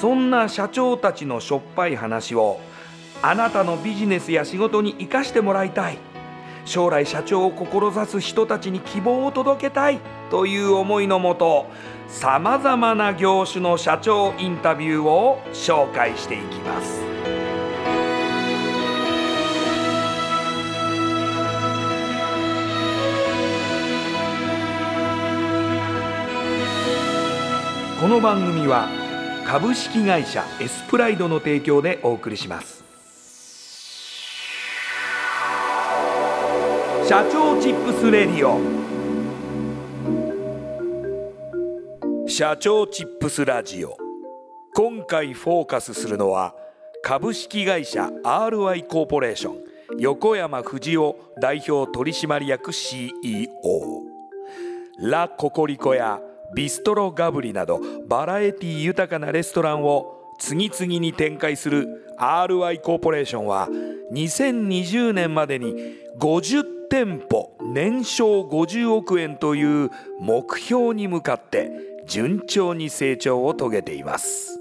そんな社長たちのしょっぱい話をあなたのビジネスや仕事に生かしてもらいたい。将来社長を志す人たちに希望を届けたいという思いのもとさまざまな業種の社長インタビューを紹介していきます。この番組は株式会社エスプライドの提供でお送りします。社長チップスレディオ。社長チップスラジオ。今回フォーカスするのは株式会社 RI コーポレーション。横山藤夫代表取締役 CEO ラ・ココリコやビストロガブリなどバラエティ豊かなレストランを次々に展開する RI コーポレーションは2020年までに50店舗年商50億円という目標に向かって順調に成長を遂げています。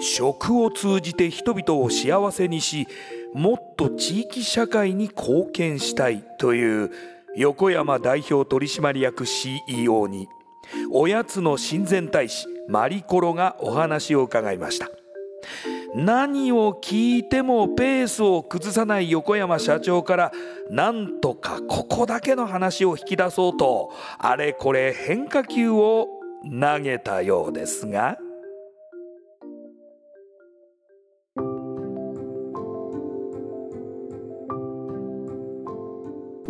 食を通じて人々を幸せにしもっと地域社会に貢献したいという横山代表取締役 CEO におやつの親善大使マリコロがお話を伺いました。何を聞いてもペースを崩さない横山社長からなんとかここだけの話を引き出そうとあれこれ変化球を投げたようですが。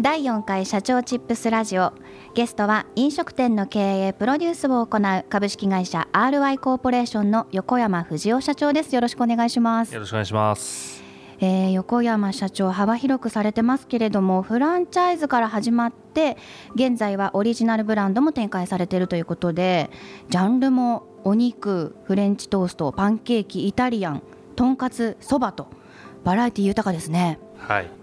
第4回社長チップスラジオ。ゲストは飲食店の経営プロデュースを行う株式会社 RI コーポレーションの横山藤夫社長です。よろしくお願いします。よろしくお願いします。えー、横山社長幅広くされてますけれどもフランチャイズから始まって現在はオリジナルブランドも展開されているということでジャンルもお肉フレンチトーストパンケーキイタリアンとんかつそばとバラエティ豊かですね。はい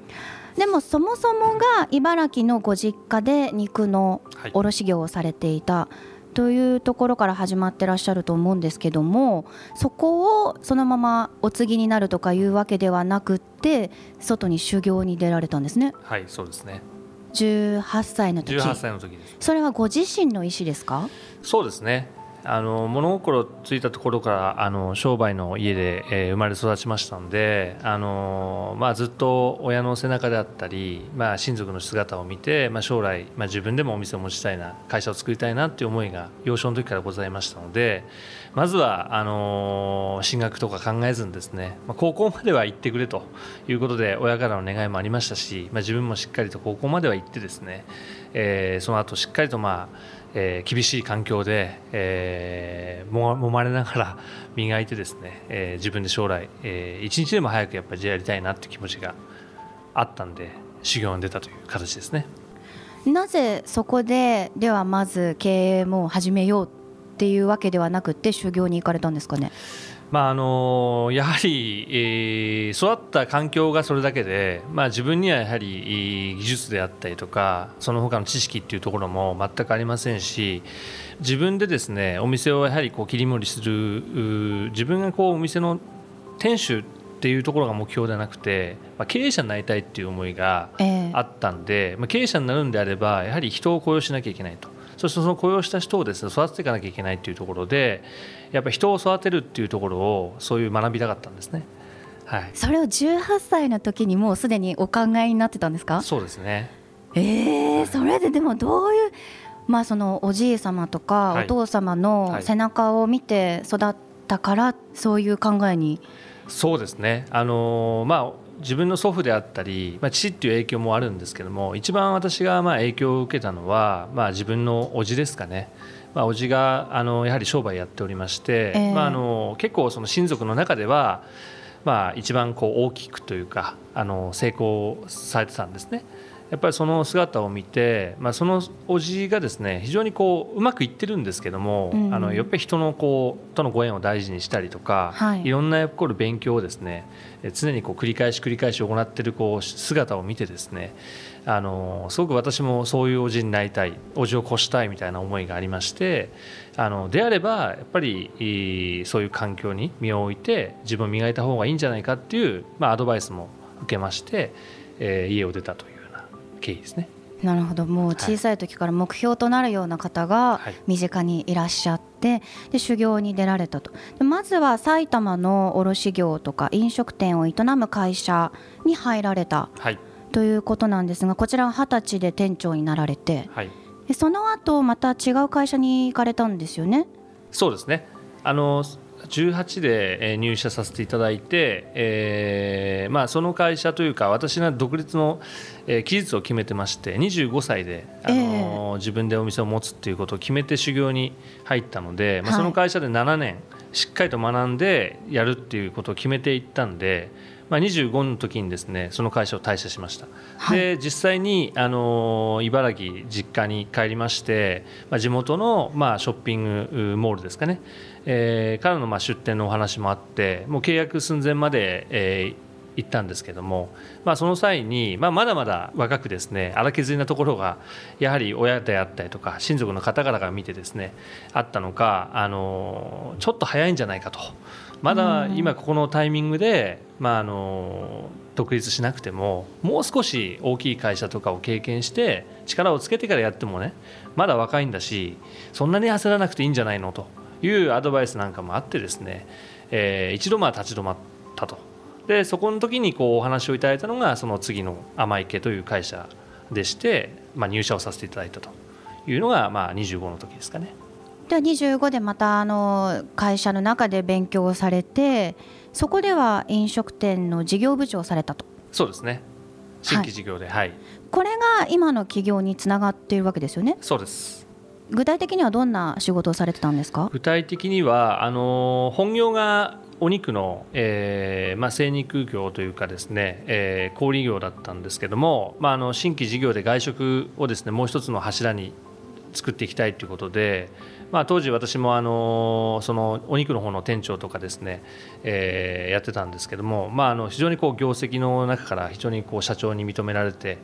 でもそもそもが茨城のご実家で肉の卸業をされていた、というところから始まってらっしゃると思うんですけどもそこをそのままお継ぎになるとかいうわけではなくって外に修行に出られたんですね。はいそうですね。18歳の時。18歳の時です。それはご自身の意思ですか？そうですねあの物心ついたところからあの商売の家で、えー、生まれ育ちましたのであの、まあ、ずっと親の背中であったり、まあ、親族の姿を見て、まあ、将来、まあ、自分でもお店を持ちたいな会社を作りたいなっていう思いが幼少の時からございましたのでまずはあの進学とか考えずにですね、まあ、高校までは行ってくれということで親からの願いもありましたし、まあ、自分もしっかりと高校までは行ってですね、えー、その後しっかりとまあえー、厳しい環境で、えー、も揉まれながら 磨いてですね、えー、自分で将来、えー、一日でも早くやっぱりやりたいなって気持ちがあったんで修行に出たという形ですね。なぜそこでではまず経営も始めようっていうわけではなくて修行に行かれたんですかね？まあ、あのやはり、えー、育った環境がそれだけで、まあ、自分にはやはり技術であったりとかその他の知識っていうところも全くありませんし自分でですねお店をやはりこう切り盛りする自分がこうお店の店主っていうところが目標ではなくて、まあ、経営者になりたいっていう思いがあったんで、えー、まあ、経営者になるんであればやはり人を雇用しなきゃいけないと。そしてその雇用した人をですね育てていかなきゃいけないというところでやっぱり人を育てるっていうところをそういう学びたかったんですね。はい、それを18歳の時にもうすでにお考えになってたんですか？そうですね。えー、それででもどういうまあそのおじい様とかお父様の背中を見て育ったからそういう考えに、そうですね。あのまあ自分の祖父であったり、まあ、父っていう影響もあるんですけども一番私がまあ影響を受けたのは、まあ、自分の叔父ですかね。まあ、叔父があのやはり商売やっておりまして、えー、まあ、あの結構その親族の中では、まあ、一番こう大きくというかあの成功されてたんですね。やっぱりその姿を見て、まあ、そのおじがですね非常にこううまくいってるんですけども、うん、あのやっぱり人のこうとのご縁を大事にしたりとか、はい、いろんな起こる勉強をですね常にこう繰り返し繰り返し行っているこう姿を見てですねあのすごく私もそういうおじになりたいおじを越したいみたいな思いがありましてあのであればやっぱりそういう環境に身を置いて自分を磨いた方がいいんじゃないかっていう、まあ、アドバイスも受けまして、えー、家を出たという経緯ですね。なるほど。もう小さい時から目標となるような方が身近にいらっしゃって、はい、で修行に出られたと。でまずは埼玉の卸業とか飲食店を営む会社に入られた、はい、ということなんですがこちらは二十歳で店長になられて、はい、でその後また違う会社に行かれたんですよね。そうですね。あの18で入社させていただいて、えーまあ、その会社というか私が独立の期日を決めてまして25歳で、あの、えー、自分でお店を持つっていうことを決めて修行に入ったので、まあ、その会社で7年しっかりと学んでやるっていうことを決めていったんで。まあ、25の時にですねその会社を退社しました、はい、で実際にあの茨城実家に帰りまして、まあ、地元のまあショッピングモールですかね、えー、からのまあ出店のお話もあってもう契約寸前まで、えー、行ったんですけども、まあ、その際に、まあ、まだまだ若くですね荒削りなところがやはり親であったりとか親族の方々が見てですねあったのかあのちょっと早いんじゃないかと。まだ今ここのタイミングで、まあ、あの独立しなくてももう少し大きい会社とかを経験して力をつけてからやってもねまだ若いんだしそんなに焦らなくていいんじゃないのというアドバイスなんかもあってですね、えー、一度まあ立ち止まったとでそこの時にこうお話をいただいたのがその次の甘池という会社でして、まあ、入社をさせていただいたというのがまあ25の時ですかね。では25でまたあの会社の中で勉強をされてそこでは飲食店の事業部長をされたと。そうですね。新規事業で、はい、はい、これが今の企業につながっているわけですよね？そうです。具体的にはどんな仕事をされてたんですか？具体的にはあの本業がお肉の、えーまあ、精肉業というかですね、えー、小売業だったんですけども、まあ、あの新規事業で外食をですねもう一つの柱に作っていきたいということで、まあ、当時私もあのそのお肉の方の店長とかですね、えー、やってたんですけども、まあ、あの非常にこう業績の中から非常にこう社長に認められて、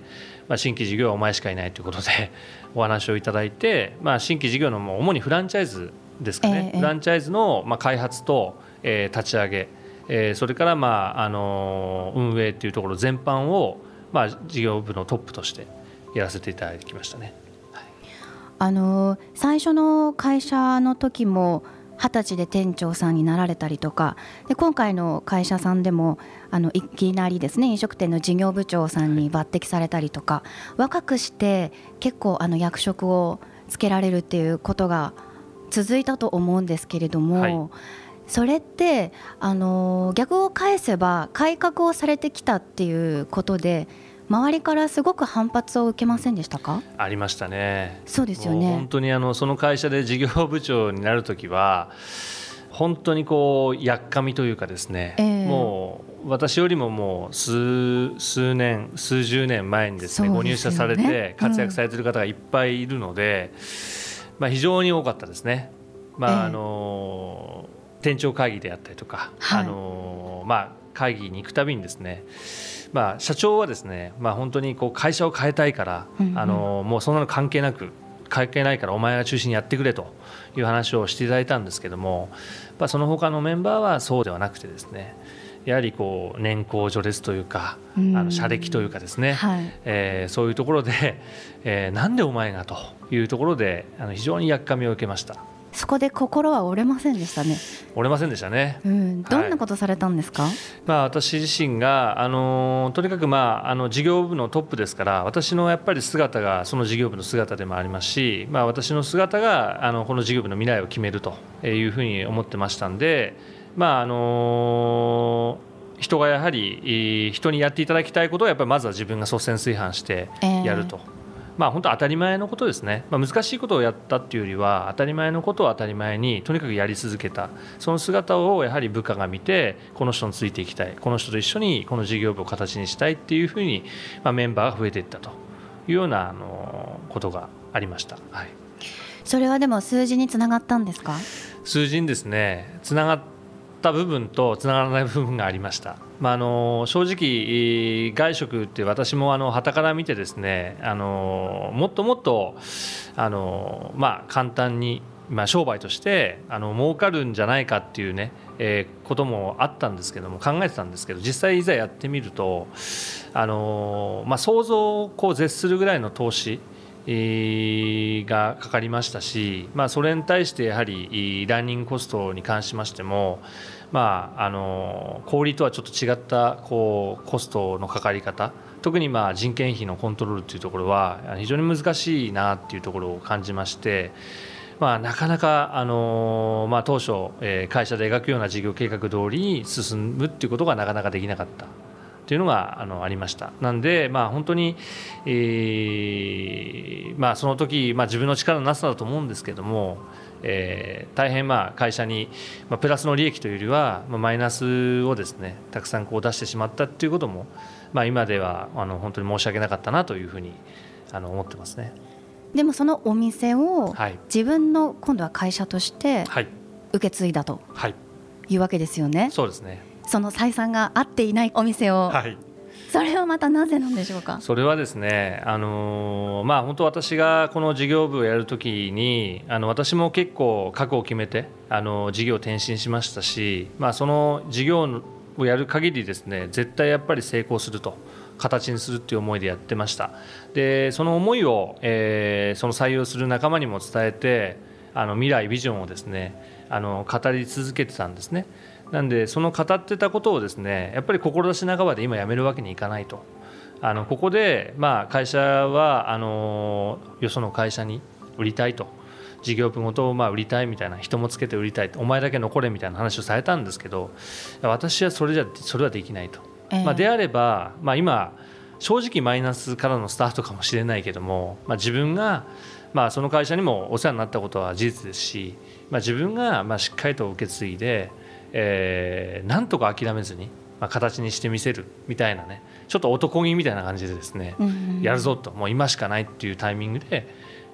まあ、新規事業はお前しかいないということで お話をいただいて、まあ、新規事業のも主にフランチャイズですかね、えー、フランチャイズのまあ開発と、えー、立ち上げ、えー、それからまああの運営というところ全般をまあ事業部のトップとしてやらせていただきましたね。あの最初の会社の時も二十歳で店長さんになられたりとかで今回の会社さんでもあのいきなりですね飲食店の事業部長さんに抜擢されたりとか若くして結構あの役職をつけられるっていうことが続いたと思うんですけれども、はい、それってあの逆を返せば改革をされてきたっていうことで周りからすごく反発を受けませんでしたか？ありましたね。そうですよね。本当にあのその会社で事業部長になる時は本当にこうやっかみというかですね、えー、もう私よりももう数数年数十年前にですね、ね、ご入社されて活躍されている方がいっぱいいるので、うん、まあ、非常に多かったですね。まああの店長会議であったりとか、はい、あのまあ、会議に行くたびにですねまあ、社長はですね、まあ、本当にこう会社を変えたいから、うんうん、あのもうそんなの関係なく関係ないからお前が中心にやってくれという話をしていただいたんですけども、まあ、その他のメンバーはそうではなくてですねやはりこう年功序列というか、あの社歴というかですね、はい、えー、そういうところで、えー、なんでお前がというところであの非常にやっかみを受けました。そこで心は折れませんでしたね。折れませんでしたね。うん、どんなことされたんですか？はい、まあ私自身があのとにかくまああの事業部のトップですから私のやっぱり姿がその事業部の姿でもありますし、まあ私の姿があのこの事業部の未来を決めるというふうに思ってましたんで、まああの人がやはり人にやっていただきたいことをやっぱりまずは自分が率先垂範してやると。えーまあ、本当当たり前のことですね、まあ、難しいことをやったっていうよりは当たり前のことを当たり前にとにかくやり続けた。その姿をやはり部下が見てこの人についていきたい。この人と一緒にこの事業部を形にしたいっていうふうに、まあ、メンバーが増えていったと。いうようなあのことがありました、はい、それはでも数字につながったんですか？数字にですねつながった部分とつながらない部分がありました。まあ、あの正直、外食って私もあの旗から見てですねあのもっともっとあの、まあ、簡単に、まあ、商売としてあの儲かるんじゃないかっていうね、えー、こともあったんですけども考えてたんですけど実際いざやってみるとあの、まあ、想像をこう絶するぐらいの投資がかかりましたし、まあ、それに対してやはりランニングコストに関しましてもまあ、あの小売とはちょっと違ったこうコストのかかり方特にまあ人件費のコントロールというところは非常に難しいなっていうところを感じまして。まあ、なかなか、あのまあ、当初、えー、会社で描くような事業計画通りに進むっていうことがなかなかできなかったというのがあのありましたなんで、まあ、本当に、えーまあ、その時、まあ、自分の力のなさだと思うんですけどもえー、大変まあ会社に、まあ、プラスの利益というよりは、まあ、マイナスをですねたくさんこう出してしまったということも、まあ、今ではあの本当に申し訳なかったなというふうにあの思ってますね。でもそのお店を自分の今度は会社として受け継いだとい。うわけですよね。はい、そうですね。その採算が合っていないお店を、はいそれはまたなぜなんでしょうか？それはですね、あのまあ、本当私がこの事業部をやるときにあの私も結構覚悟を決めてあの事業を転身しましたし、まあ、その事業をやる限りですね絶対やっぱり成功すると。形にするっていう思いでやってましたでその思いを、えー、その採用する仲間にも伝えてあの未来ビジョンをですねあの語り続けてたんですねなんでその語ってたことをですねやっぱり志半ばで今やめるわけにいかないと。あのここで、まあ、会社はあのよその会社に売りたいと。事業部ごとまあ売りたいみたいな人もつけて売りたいお前だけ残れみたいな話をされたんですけど私はそれじゃそれはできないと、えー、まあ、であれば、まあ、今正直マイナスからのスタートかもしれないけども、まあ、自分が、まあ、その会社にもお世話になったことは事実ですし、まあ、自分がまあしっかりと受け継いでえー、なんとか諦めずに、まあ、形にしてみせるみたいなねちょっと男気みたいな感じでですね、うん、やるぞともう今しかないっていうタイミングで、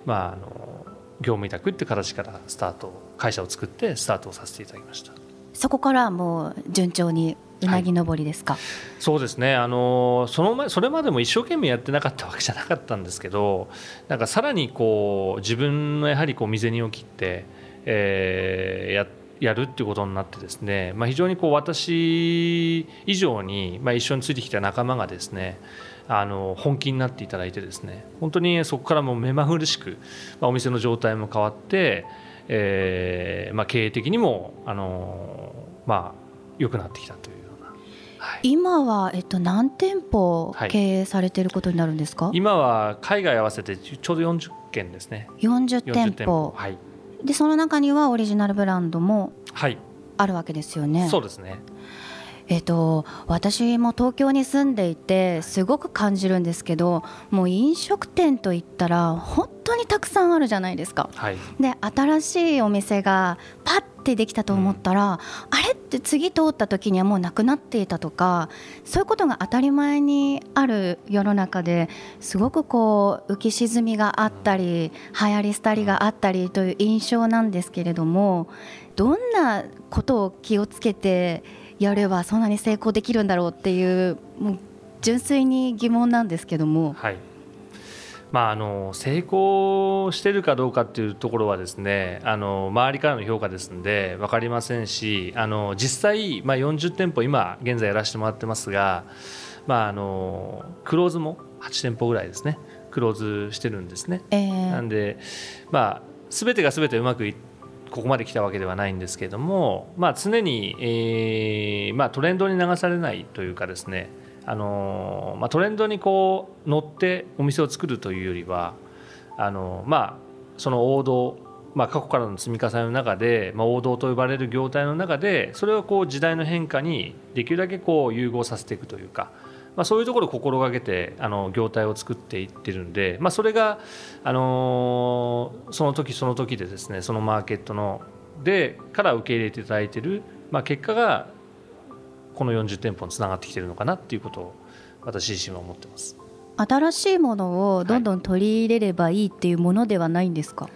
まあ、あの業務委託っていう形からスタート会社を作ってスタートをさせていただきました。そこからもう順調にうなぎ登りですか、はい、そうですね。あのその前それまでも一生懸命やってなかったわけじゃなかったんですけどなんかさらにこう自分のやはりこう身銭を切って、えー、やってやるっていうことになってですね、まあ、非常にこう私以上に、まあ、一緒についてきた仲間がですねあの本気になっていただいてですね本当にそこからもう目まぐるしく、まあ、お店の状態も変わって、えーまあ、経営的にもあの、まあ、良くなってきたというような。はい、今は、えっと、何店舗経営されていることになるんですか、はい、今は海外合わせてちょうど40件ですね。40店舗。はいでその中にはオリジナルブランドもあるわけですよね。はい、そうですねえーと、私も東京に住んでいてすごく感じるんですけどもう飲食店といったら本当にたくさんあるじゃないですか。はい、で新しいお店がパッてできたと思ったら、うん、あれって次通った時にはもうなくなっていたとかそういうことが当たり前にある世の中ですごくこう浮き沈みがあったり流行り廃りがあったりという印象なんですけれどもどんなことを気をつけてやればそんなに成功できるんだろうっていうもう純粋に疑問なんですけども。はいまあ、あの成功してるかどうかっていうところはですねあの周りからの評価ですので分かりませんしあの実際、まあ、40店舗今現在やらせてもらってますが、まあ、あのクローズも8店舗ぐらいですねクローズしてるんですね。えー、なんで、まあ、全てが全てうまくいここまで来たわけではないんですけれども、まあ、常に、えーまあ、トレンドに流されないというかですねあの、まあ、トレンドにこう乗ってお店を作るというよりはあの、まあ、その王道、まあ、過去からの積み重ねの中で、まあ、王道と呼ばれる業態の中でそれをこう時代の変化にできるだけこう融合させていくというか。まあ、そういうところを心がけてあの業態を作っていってるんで、まあ、それが、あのー、その時その時でですねそのマーケットのでから受け入れていただいてる、まあ、結果がこの40店舗につながってきてるのかなっていうことを私自身は思ってます新しいものをどんどん取り入れればいいっていうものではないんですか、は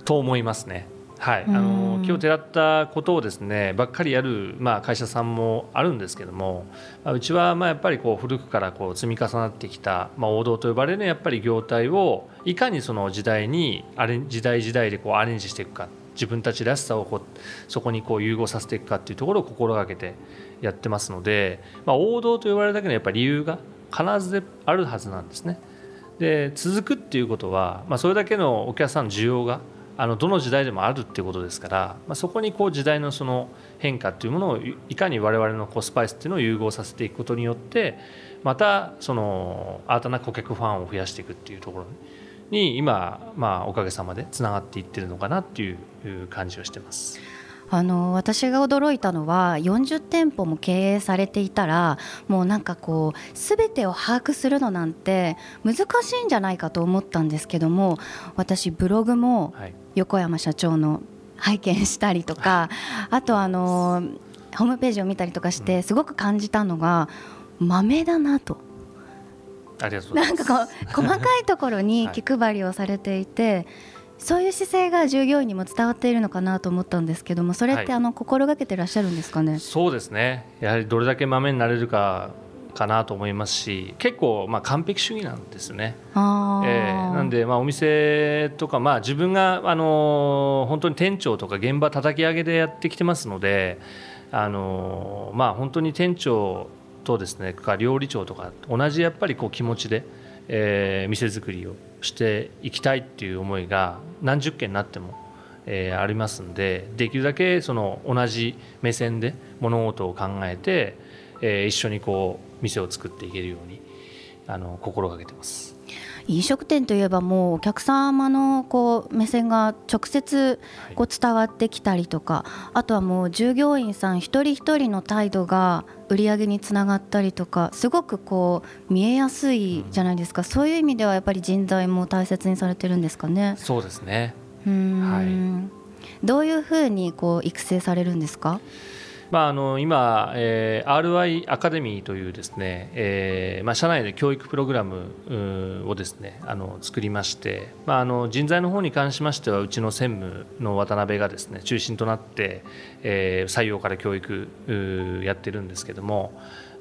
い、と思いますね。はい、あの今日てらったことをですねばっかりやる、まあ、会社さんもあるんですけども、まあ、うちはまあやっぱりこう古くからこう積み重なってきた、まあ、王道と呼ばれるやっぱり業態をいかにその時代にアレ時代時代でこうアレンジしていくか自分たちらしさをこうそこにこう融合させていくかっていうところを心がけてやってますので、まあ、王道と呼ばれるだけのやっぱり理由が必ずあるはずなんですね。で続くっていうことは、まあ、それだけのお客さんの需要があのどの時代でもあるっていうことですから、まあ、そこにこう時代のその変化っていうものをいかに我々のこうスパイスっていうのを融合させていくことによってまたその新たな顧客ファンを増やしていくっていうところに今、まあ、おかげさまでつながっていってるのかなっていう感じをしてます。あの私が驚いたのは40店舗も経営されていたらもうなんかこう全てを把握するのなんて難しいんじゃないかと思ったんですけども私ブログも横山社長の拝見したりとかあとあのホームページを見たりとかしてすごく感じたのが豆だなと。なんかこう細かいところに気配りをされていて、そういう姿勢が従業員にも伝わっているのかなと思ったんですけどもそれってあの心がけてらっしゃるんですかね、そうですね。やはりどれだけ豆になれるかかなと思いますし結構まあ完璧主義なんですね。あえー、なんでまあお店とかまあ自分があの本当に店長とか現場叩き上げでやってきてますのであのまあ本当に店長とですねか料理長とか同じやっぱりこう気持ちで、えー、店作りをしていきたいっていう思いが何十件になっても、えー、ありますんでできるだけその同じ目線で物事を考えて、えー、一緒にこう店を作っていけるようにあの心がけてます。飲食店といえばもうお客様のこう目線が直接こう伝わってきたりとか、あとはもう従業員さん一人一人の態度が売り上げにつながったりとかすごくこう見えやすいじゃないですか、そういう意味ではやっぱり人材も大切にされてるんですかね。そうですね。うん、はい、どういうふうにこう育成されるんですか？まあ、あの今、えー、RI アカデミーというですね、えーまあ、社内で教育プログラムをですねあの作りまして、まあ、あの人材の方に関しましてはうちの専務の渡辺がですね中心となって、えー、採用から教育やってるんですけども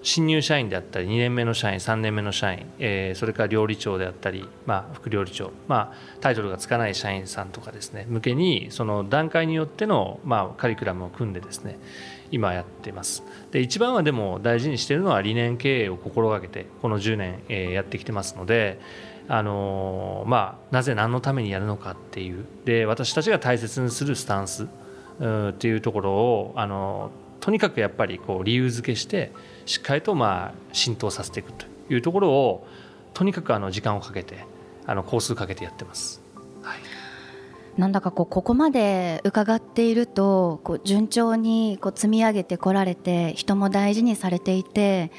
新入社員であったり2年目の社員3年目の社員、え、それから料理長であったり、まあ、副料理長、まあ、タイトルがつかない社員さんとかですね向けにその段階によっての、まあ、カリキュラムを組んでですね今やってます。で一番はでも大事にしてるのは理念経営を心がけてこの10年、え、やってきてますのであの、まあ、なぜ何のためにやるのかっていう。で私たちが大切にするスタンスっていうところを、あの、とにかくやっぱりこう理由付けしてしっかりとまあ浸透させていくというところをとにかくあの時間をかけてあの工数かけてやってます。なんだかこうここまで伺っているとこう順調にこう積み上げてこられて人も大事にされていて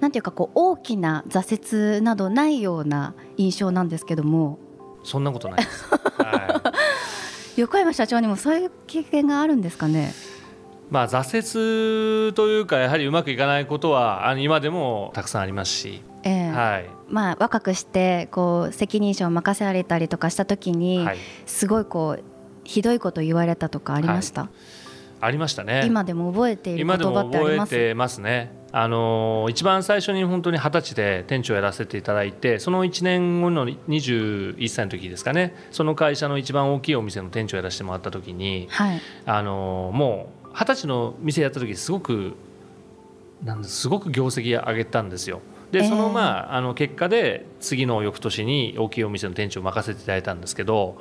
なんていうかこう大きな挫折などないような印象なんですけども。そんなことないです、はい、横山社長にもそういう経験があるんですかね？まあ挫折というかやはりうまくいかないことはあの今でもたくさんありますし。えー、はい、まあ、若くしてこう責任者を任せられたりとかした時に、はい、すごいこうひどいこと言われたとかありました、はい、ありましたね。今でも覚えている言葉ってあります？覚えてますね。あの一番最初に本当に二十歳で店長をやらせていただいてその1年後の21歳の時ですかね。その会社の一番大きいお店の店長をやらせてもらった時に、はい、あのもう二十歳の店やった時すごくなんすごく業績上げたんですよ。でそのまああの結果で次の翌年に大きいお店の店長を任せていただいたんですけど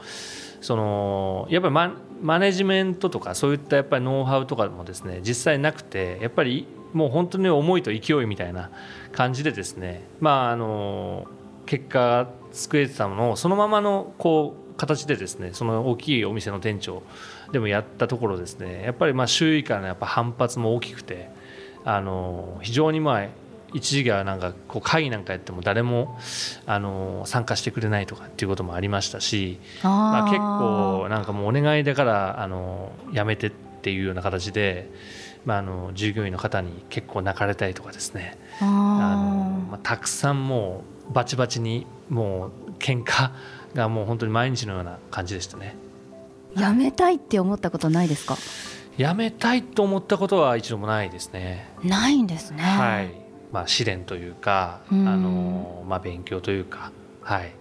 そのやっぱりママネジメントとかそういったやっぱりノウハウとかもですね実際なくてやっぱりもう本当に思いと勢いみたいな感じでですねまああの結果作れてたものをそのままのこう形でですねその大きいお店の店長でもやったところですねやっぱりまあ周囲からのやっぱ反発も大きくてあの非常にまあ一時期はなんかこう会議なんかやっても誰もあの参加してくれないとかっていうこともありましたしまあ、結構なんかもうお願いだからあのやめてっていうような形で、まあ、あの従業員の方に結構泣かれたりとかですねあの、まあ、たくさんもうバチバチにもう喧嘩がもう本当に毎日のような感じでしたね。やめたいって思ったことないですか？やめたいと思ったことは一度もないですね。ないんですね。はいまあ、試練というか、あのまあ、勉強というか、はい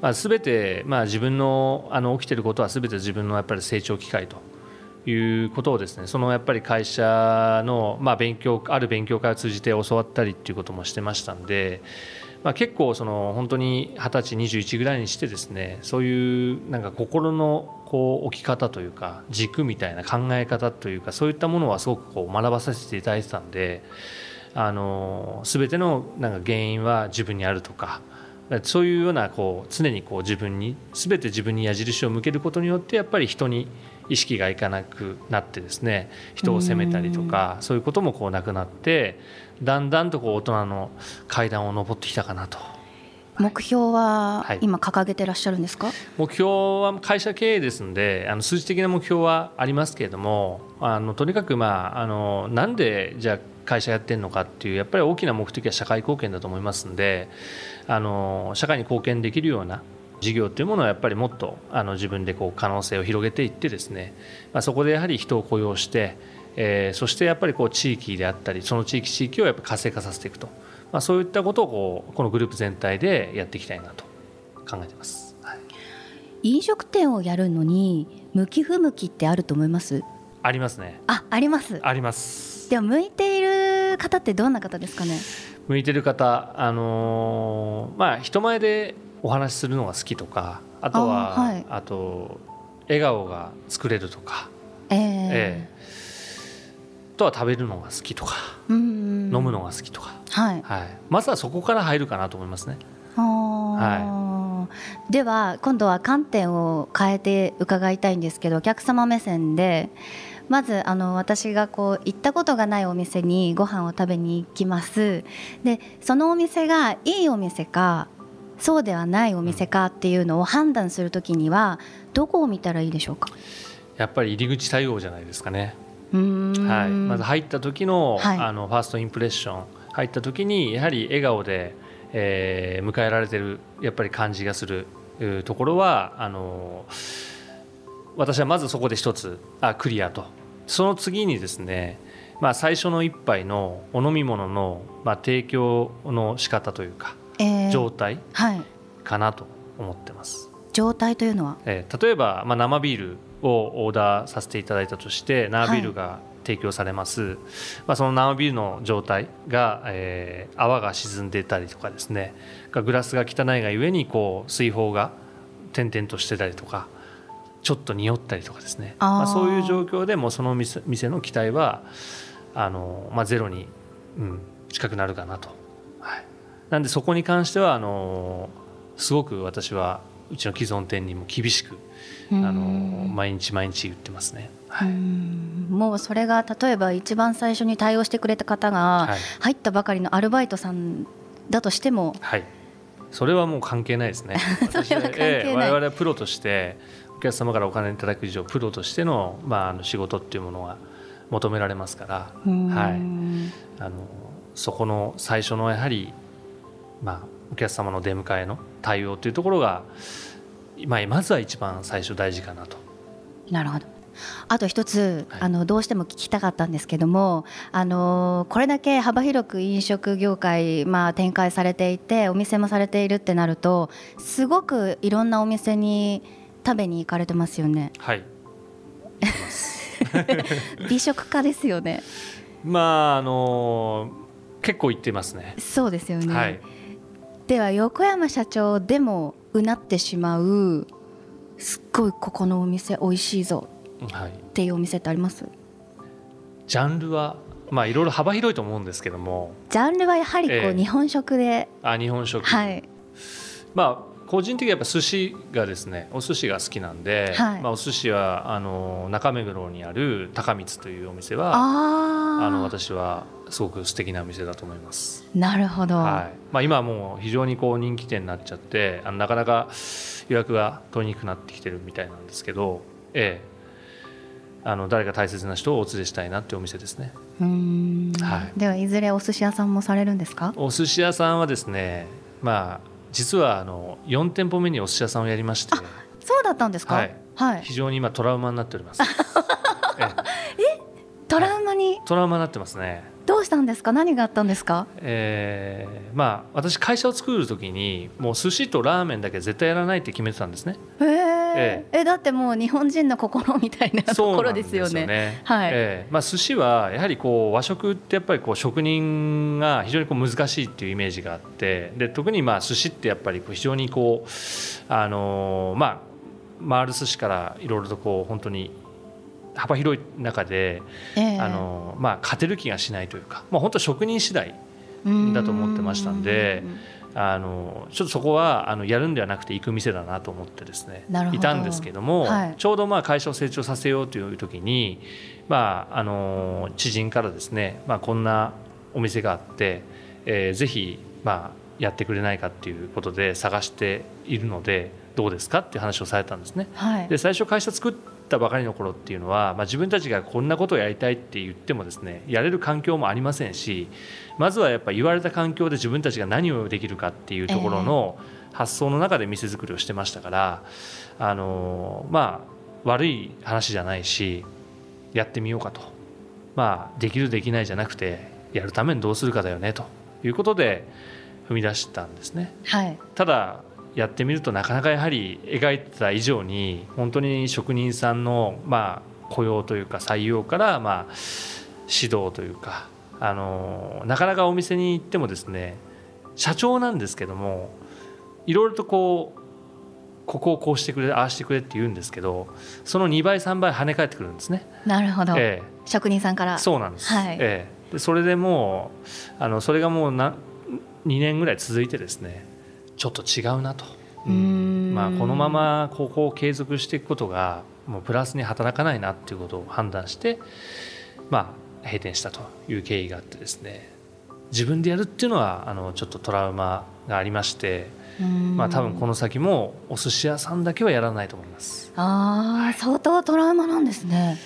まあ、全て、まあ、自分のあの起きていることは全て自分のやっぱり成長機会ということをですねそのやっぱり会社の、まあ、勉強ある勉強会を通じて教わったりっていうこともしてましたんで、まあ、結構その本当に二十歳21ぐらいにしてですねそういうなんか心のこう置き方というか軸みたいな考え方というかそういったものはすごくこう学ばさせていただいてたんで。あの全てのなんか原因は自分にあるとかそういうようなこう常にこう自分に全て自分に矢印を向けることによってやっぱり人に意識がいかなくなってですね人を責めたりとかそういうこともこうなくなってだんだんとこう大人の階段を上ってきたかなと。目標は今掲げてらっしゃるんですか、はい、目標は会社経営ですのであの数字的な目標はありますけれどもあのとにかくまああのなんでじゃあ会社やってるのかっていうやっぱり大きな目的は社会貢献だと思いますんであの社会に貢献できるような事業っていうものはやっぱりもっとあの自分でこう可能性を広げていってですね、まあ、そこでやはり人を雇用して、えー、そしてやっぱりこう地域であったりその地域地域をやっぱ活性化させていくと、まあ、そういったことをこうこのグループ全体でやっていきたいなと。考えてます、はい、飲食店をやるのに向き不向きってあると思います？ありますね。ああります。ありますでは向いている方ってどんな方ですかね？向いてる方あのー、まあ人前でお話しするのが好きとかあとはあはい、あと笑顔が作れるとか、えー、えー、とは食べるのが好きとか飲むのが好きとか、はい、はい、まずはそこから入るかなと思いますね。はい、では今度は観点を変えて伺いたいんですけどお客様目線でまずあの私がこう行ったことがないお店にご飯を食べに行きます。でそのお店がいいお店かそうではないお店かっていうのを判断するときにはどこを見たらいいでしょうか？やっぱり入り口対応じゃないですかね。はい、まず入った時のはい、あのファーストインプレッション。入った時にやはり笑顔で、えー、迎えられてるやっぱり感じがするところはあの私はまずそこで一つあクリアとその次にですね、まあ、最初の一杯のお飲み物の、まあ、提供の仕方というか、えー、状態かなと思ってます。状態というのは、えー、例えば、まあ、生ビールをオーダーさせていただいたとして生ビールが提供されます、はい、まあ、その生ビールの状態が、えー、泡が沈んでたりとかですねグラスが汚いがゆえにこう水泡が点々としてたりとかちょっと匂ったりとかですね。まあ、そういう状況でもその店の期待はあの、まあ、ゼロに、うん、近くなるかなと、はい、なんでそこに関してはあのすごく私はうちの既存店にも厳しくあの毎日毎日言ってますね。はい、もうそれが例えば一番最初に対応してくれた方が入ったばかりのアルバイトさんだとしても、はい、それはもう関係ないですね。私は、えー、我々はプロとしてお客様からお金いただく以上プロとしての,、まあ、あの仕事っていうものが求められますから、はい、あのそこの最初のやはり、まあ、お客様の出迎えの対応というところが、まあ、まずは一番最初大事かなと。なるほど。あと一つ、はい、あのどうしても聞きたかったんですけどもあのこれだけ幅広く飲食業界、まあ、展開されていてお店もされているってなるとすごくいろんなお店に食べに行かれてますよね？はい。美食家ですよね。まああの結構行ってますね。そうですよね。はい、では横山社長でもうなってしまうすっごいここのお店美味しいぞはい、っていうお店ってあります？ジャンルはまあいろいろ幅広いと思うんですけどもジャンルはやはりこう、ええ日本食であ日本食、はいまあ個人的にはやっぱ寿司がですねお寿司が好きなんで、はい。まあ、お寿司はあの中目黒にある高光というお店はあの私はすごく素敵なお店だと思います。なるほど、はい。まあ、今はもう非常にこう人気店になっちゃってあのなかなか予約が取りにくくなってきてるみたいなんですけど、ええ、あの誰か大切な人をお連れしたいなってお店ですね。うーん、はい。ではいずれお寿司屋さんもされるんですか？お寿司屋さんはですねまあ実はあの4店舗目にお寿司屋さんをやりまして。そうだったんですか？はい。はい、非常に今トラウマになっております、ええ、トラウマに？トラウマになってますね。どうしたんですか？何があったんですか？えーまあ私会社を作る時にもう寿司とラーメンだけ絶対やらないって決めてたんですね。へえええ。だってもう日本人の心みたいなところですよね。ねはい。ええ。まあ、寿司はやはりこう和食ってやっぱりこう職人が非常にこう難しいっていうイメージがあってで特にまあ寿司ってやっぱりこう非常にこうあのーまあ回る寿司からいろいろとこう本当に幅広い中で、ええ。あのーまあ、勝てる気がしないというか、まあ、本当職人次第だと思ってましたんであのちょっとそこはあのやるんではなくて行く店だなと思ってですねいたんですけども、はい。ちょうどまあ会社を成長させようという時に、まあ、あの知人からですね、まあ、こんなお店があって、えーぜひ、まあ、やってくれないかっていうことで探しているのでどうですかっていう話をされたんですね。はい。で最初会社作ったばかりの頃っていうのは、まあ、自分たちがこんなことをやりたいって言ってもですねやれる環境もありませんしまずはやっぱ言われた環境で自分たちが何をできるかっていうところの発想の中で店作りをしてましたから、あのまあ悪い話じゃないしやってみようかと、まあ、できるできないじゃなくてやるためにどうするかだよねということで踏み出したんですね。はい。ただやってみるとなかなかやはり描いてた以上に本当に職人さんのまあ雇用というか採用からまあ指導というかあのなかなかお店に行ってもですね社長なんですけどもいろいろとこうここをこうしてくれああしてくれって言うんですけどその2倍3倍跳ね返ってくるんですね。なるほど、え職人さんから。え、そうなんです、はい。ええ、でそれでもうあのそれがもうな2年ぐらい続いてですねちょっと違うなと。うーん。まあ、このままここを継続していくことがもうプラスに働かないなっていうことを判断して、まあ、閉店したという経緯があってですね。自分でやるっていうのはあのちょっとトラウマがありまして、まあ、多分この先もお寿司屋さんだけはやらないと思います。ああ相当トラウマなんですね。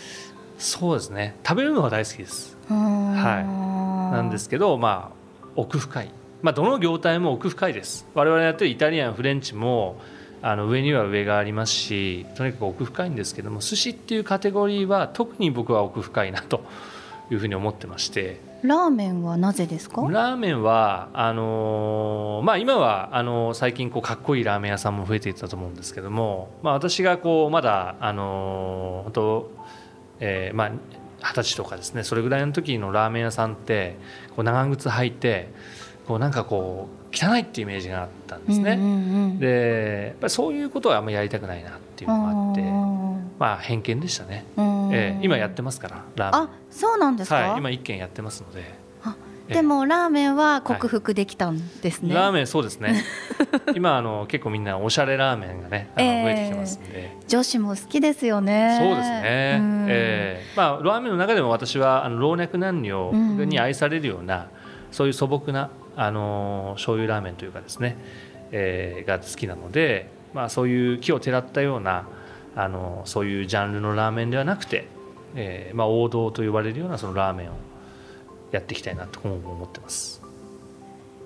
そうですね。食べるのは大好きです。はなんですけど、まあ、奥深い、まあ、どの業態も奥深いです。我々やってるイタリアンフレンチもあの上には上がありますしとにかく奥深いんですけども寿司っていうカテゴリーは特に僕は奥深いなと いうふうに思ってまして。ラーメンはなぜですか？ラーメンはあのーまあ、今はあのー最近こうかっこいいラーメン屋さんも増えていったと思うんですけども、まあ、私がこうまだあのー本当、えーまあ二十歳とかですねそれぐらいの時のラーメン屋さんってこう長靴履いてこうなんかこう汚いっていうイメージがあったんですね。うんうんうん。でやっぱりそういうことはあんまりやりたくないなっていうのがあってまあ偏見でしたね、うん。えー今やってますからラーメン。あそうなんですか、はい、今一軒やってますので。でもラーメンは克服できたんですね、ラーメンそうですね。今あの結構みんなおしゃれラーメンがねあのええ。増えてきてますんで、女子も好きですよね。そうですね、うん。ええ。まあ、ラーメンの中でも私はあの老若男女に愛されるような、そういう素朴なあの醤油ラーメンというかですね、えーが好きなので、まあ、そういう木をてらったようなあのそういうジャンルのラーメンではなくて、えーまあ、王道と呼ばれるようなそのラーメンをやっていきたいなと今後も思ってます。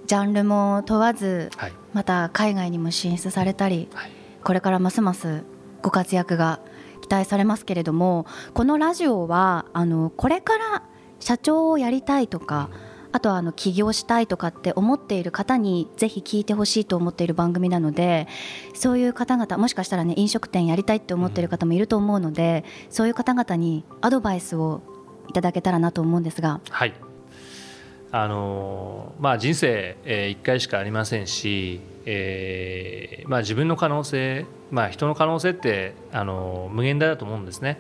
ジャンルも問わずはい。また海外にも進出されたりはい。これからますますご活躍が期待されますけれどもこのラジオはあのこれから社長をやりたいとかあとはあの起業したいとかって思っている方にぜひ聞いてほしいと思っている番組なのでそういう方々もしかしたらね飲食店やりたいって思っている方もいると思うのでそういう方々にアドバイスをいただけたらなと思うんですが。はい。あのまあ、人生、えー、1回しかありませんし、えーまあ、自分の可能性、まあ、人の可能性ってあの無限大だと思うんですね。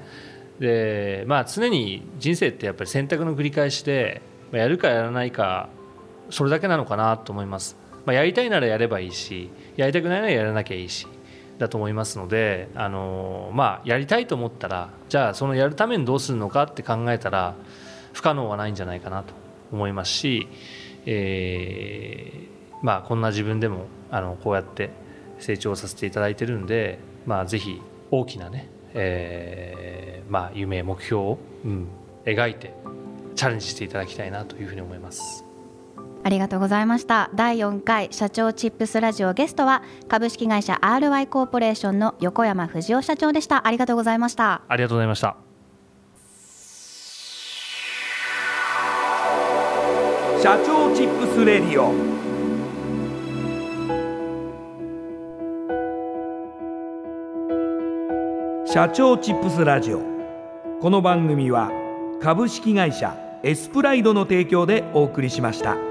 で、まあ、常に人生ってやっぱり選択の繰り返しでやるかやらないかそれだけなのかなと思います、まあ、やりたいならやればいいしやりたくないならやらなきゃいいしだと思いますのであの、まあ、やりたいと思ったらじゃあそのやるためにどうするのかって考えたら不可能はないんじゃないかなと思いますし、えー、まあ、こんな自分でもあのこうやって成長させていただいてるんで、まあ、ぜひ大きなね、えー、まあ、夢目標を、うん、描いてチャレンジしていただきたいなというふうに思います。ありがとうございました。第4回社長チップスラジオゲストは株式会社 RY コーポレーションの横山藤夫社長でした。ありがとうございました。ありがとうございました。社長チップスレディオ。社長チップスラジオ。この番組は株式会社エスプライドの提供でお送りしました。